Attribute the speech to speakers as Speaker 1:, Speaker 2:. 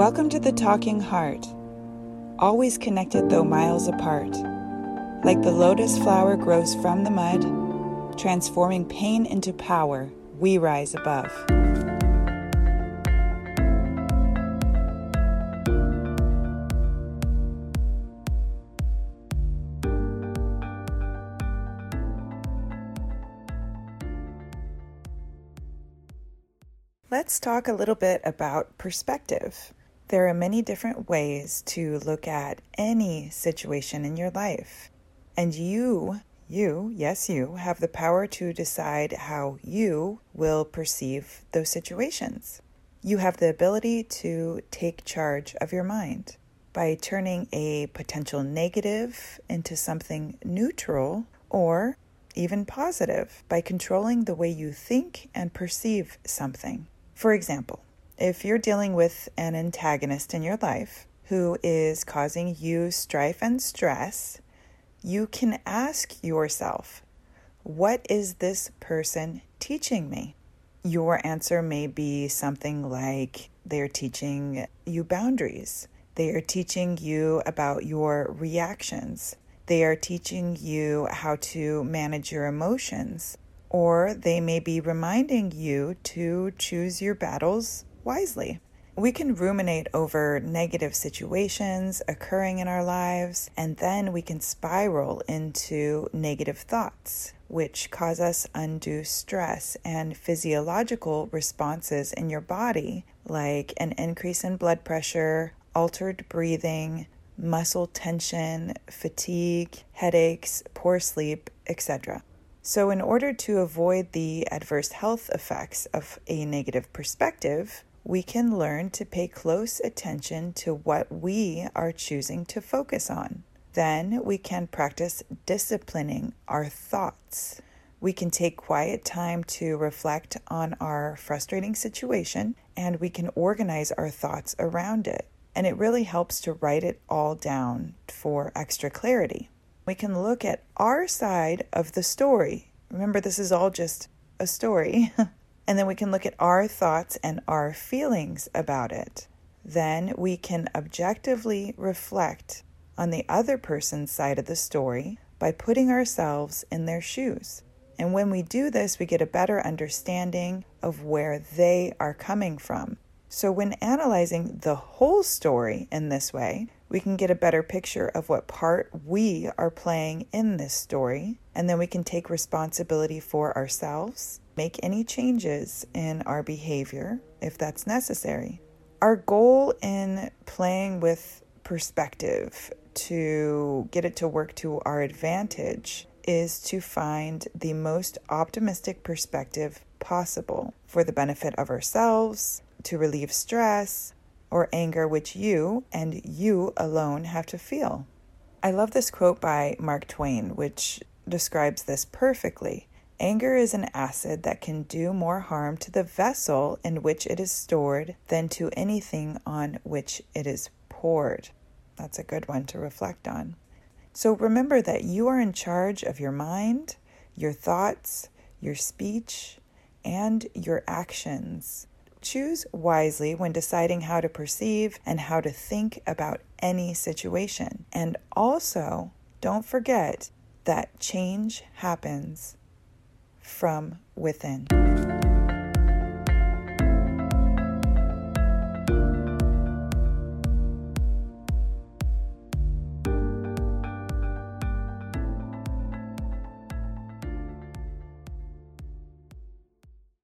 Speaker 1: Welcome to the Talking Heart, always connected though miles apart. Like the lotus flower grows from the mud, transforming pain into power, we rise above. Let's talk a little bit about perspective. There are many different ways to look at any situation in your life. And you, you, yes, you, have the power to decide how you will perceive those situations. You have the ability to take charge of your mind by turning a potential negative into something neutral or even positive by controlling the way you think and perceive something. For example, if you're dealing with an antagonist in your life who is causing you strife and stress, you can ask yourself, What is this person teaching me? Your answer may be something like they're teaching you boundaries. They are teaching you about your reactions. They are teaching you how to manage your emotions or they may be reminding you to choose your battles wisely. We can ruminate over negative situations occurring in our lives, and then we can spiral into negative thoughts, which cause us undue stress and physiological responses in your body, like an increase in blood pressure, altered breathing, muscle tension, fatigue, headaches, poor sleep, etc. So, in order to avoid the adverse health effects of a negative perspective, we can learn to pay close attention to what we are choosing to focus on. Then we can practice disciplining our thoughts. We can take quiet time to reflect on our frustrating situation and we can organize our thoughts around it. And it really helps to write it all down for extra clarity we can look at our side of the story. Remember, this is all just a story. and then we can look at our thoughts and our feelings about it. Then we can objectively reflect on the other person's side of the story by putting ourselves in their shoes. And when we do this, we get a better understanding of where they are coming from. So, when analyzing the whole story in this way, we can get a better picture of what part we are playing in this story, and then we can take responsibility for ourselves, make any changes in our behavior if that's necessary. Our goal in playing with perspective to get it to work to our advantage is to find the most optimistic perspective possible for the benefit of ourselves, to relieve stress, or anger which you and you alone have to feel. I love this quote by Mark Twain, which describes this perfectly. Anger is an acid that can do more harm to the vessel in which it is stored than to anything on which it is poured. That's a good one to reflect on. So remember that you are in charge of your mind, your thoughts, your speech, and your actions. Choose wisely when deciding how to perceive and how to think about any situation. And also, don't forget that change happens from within.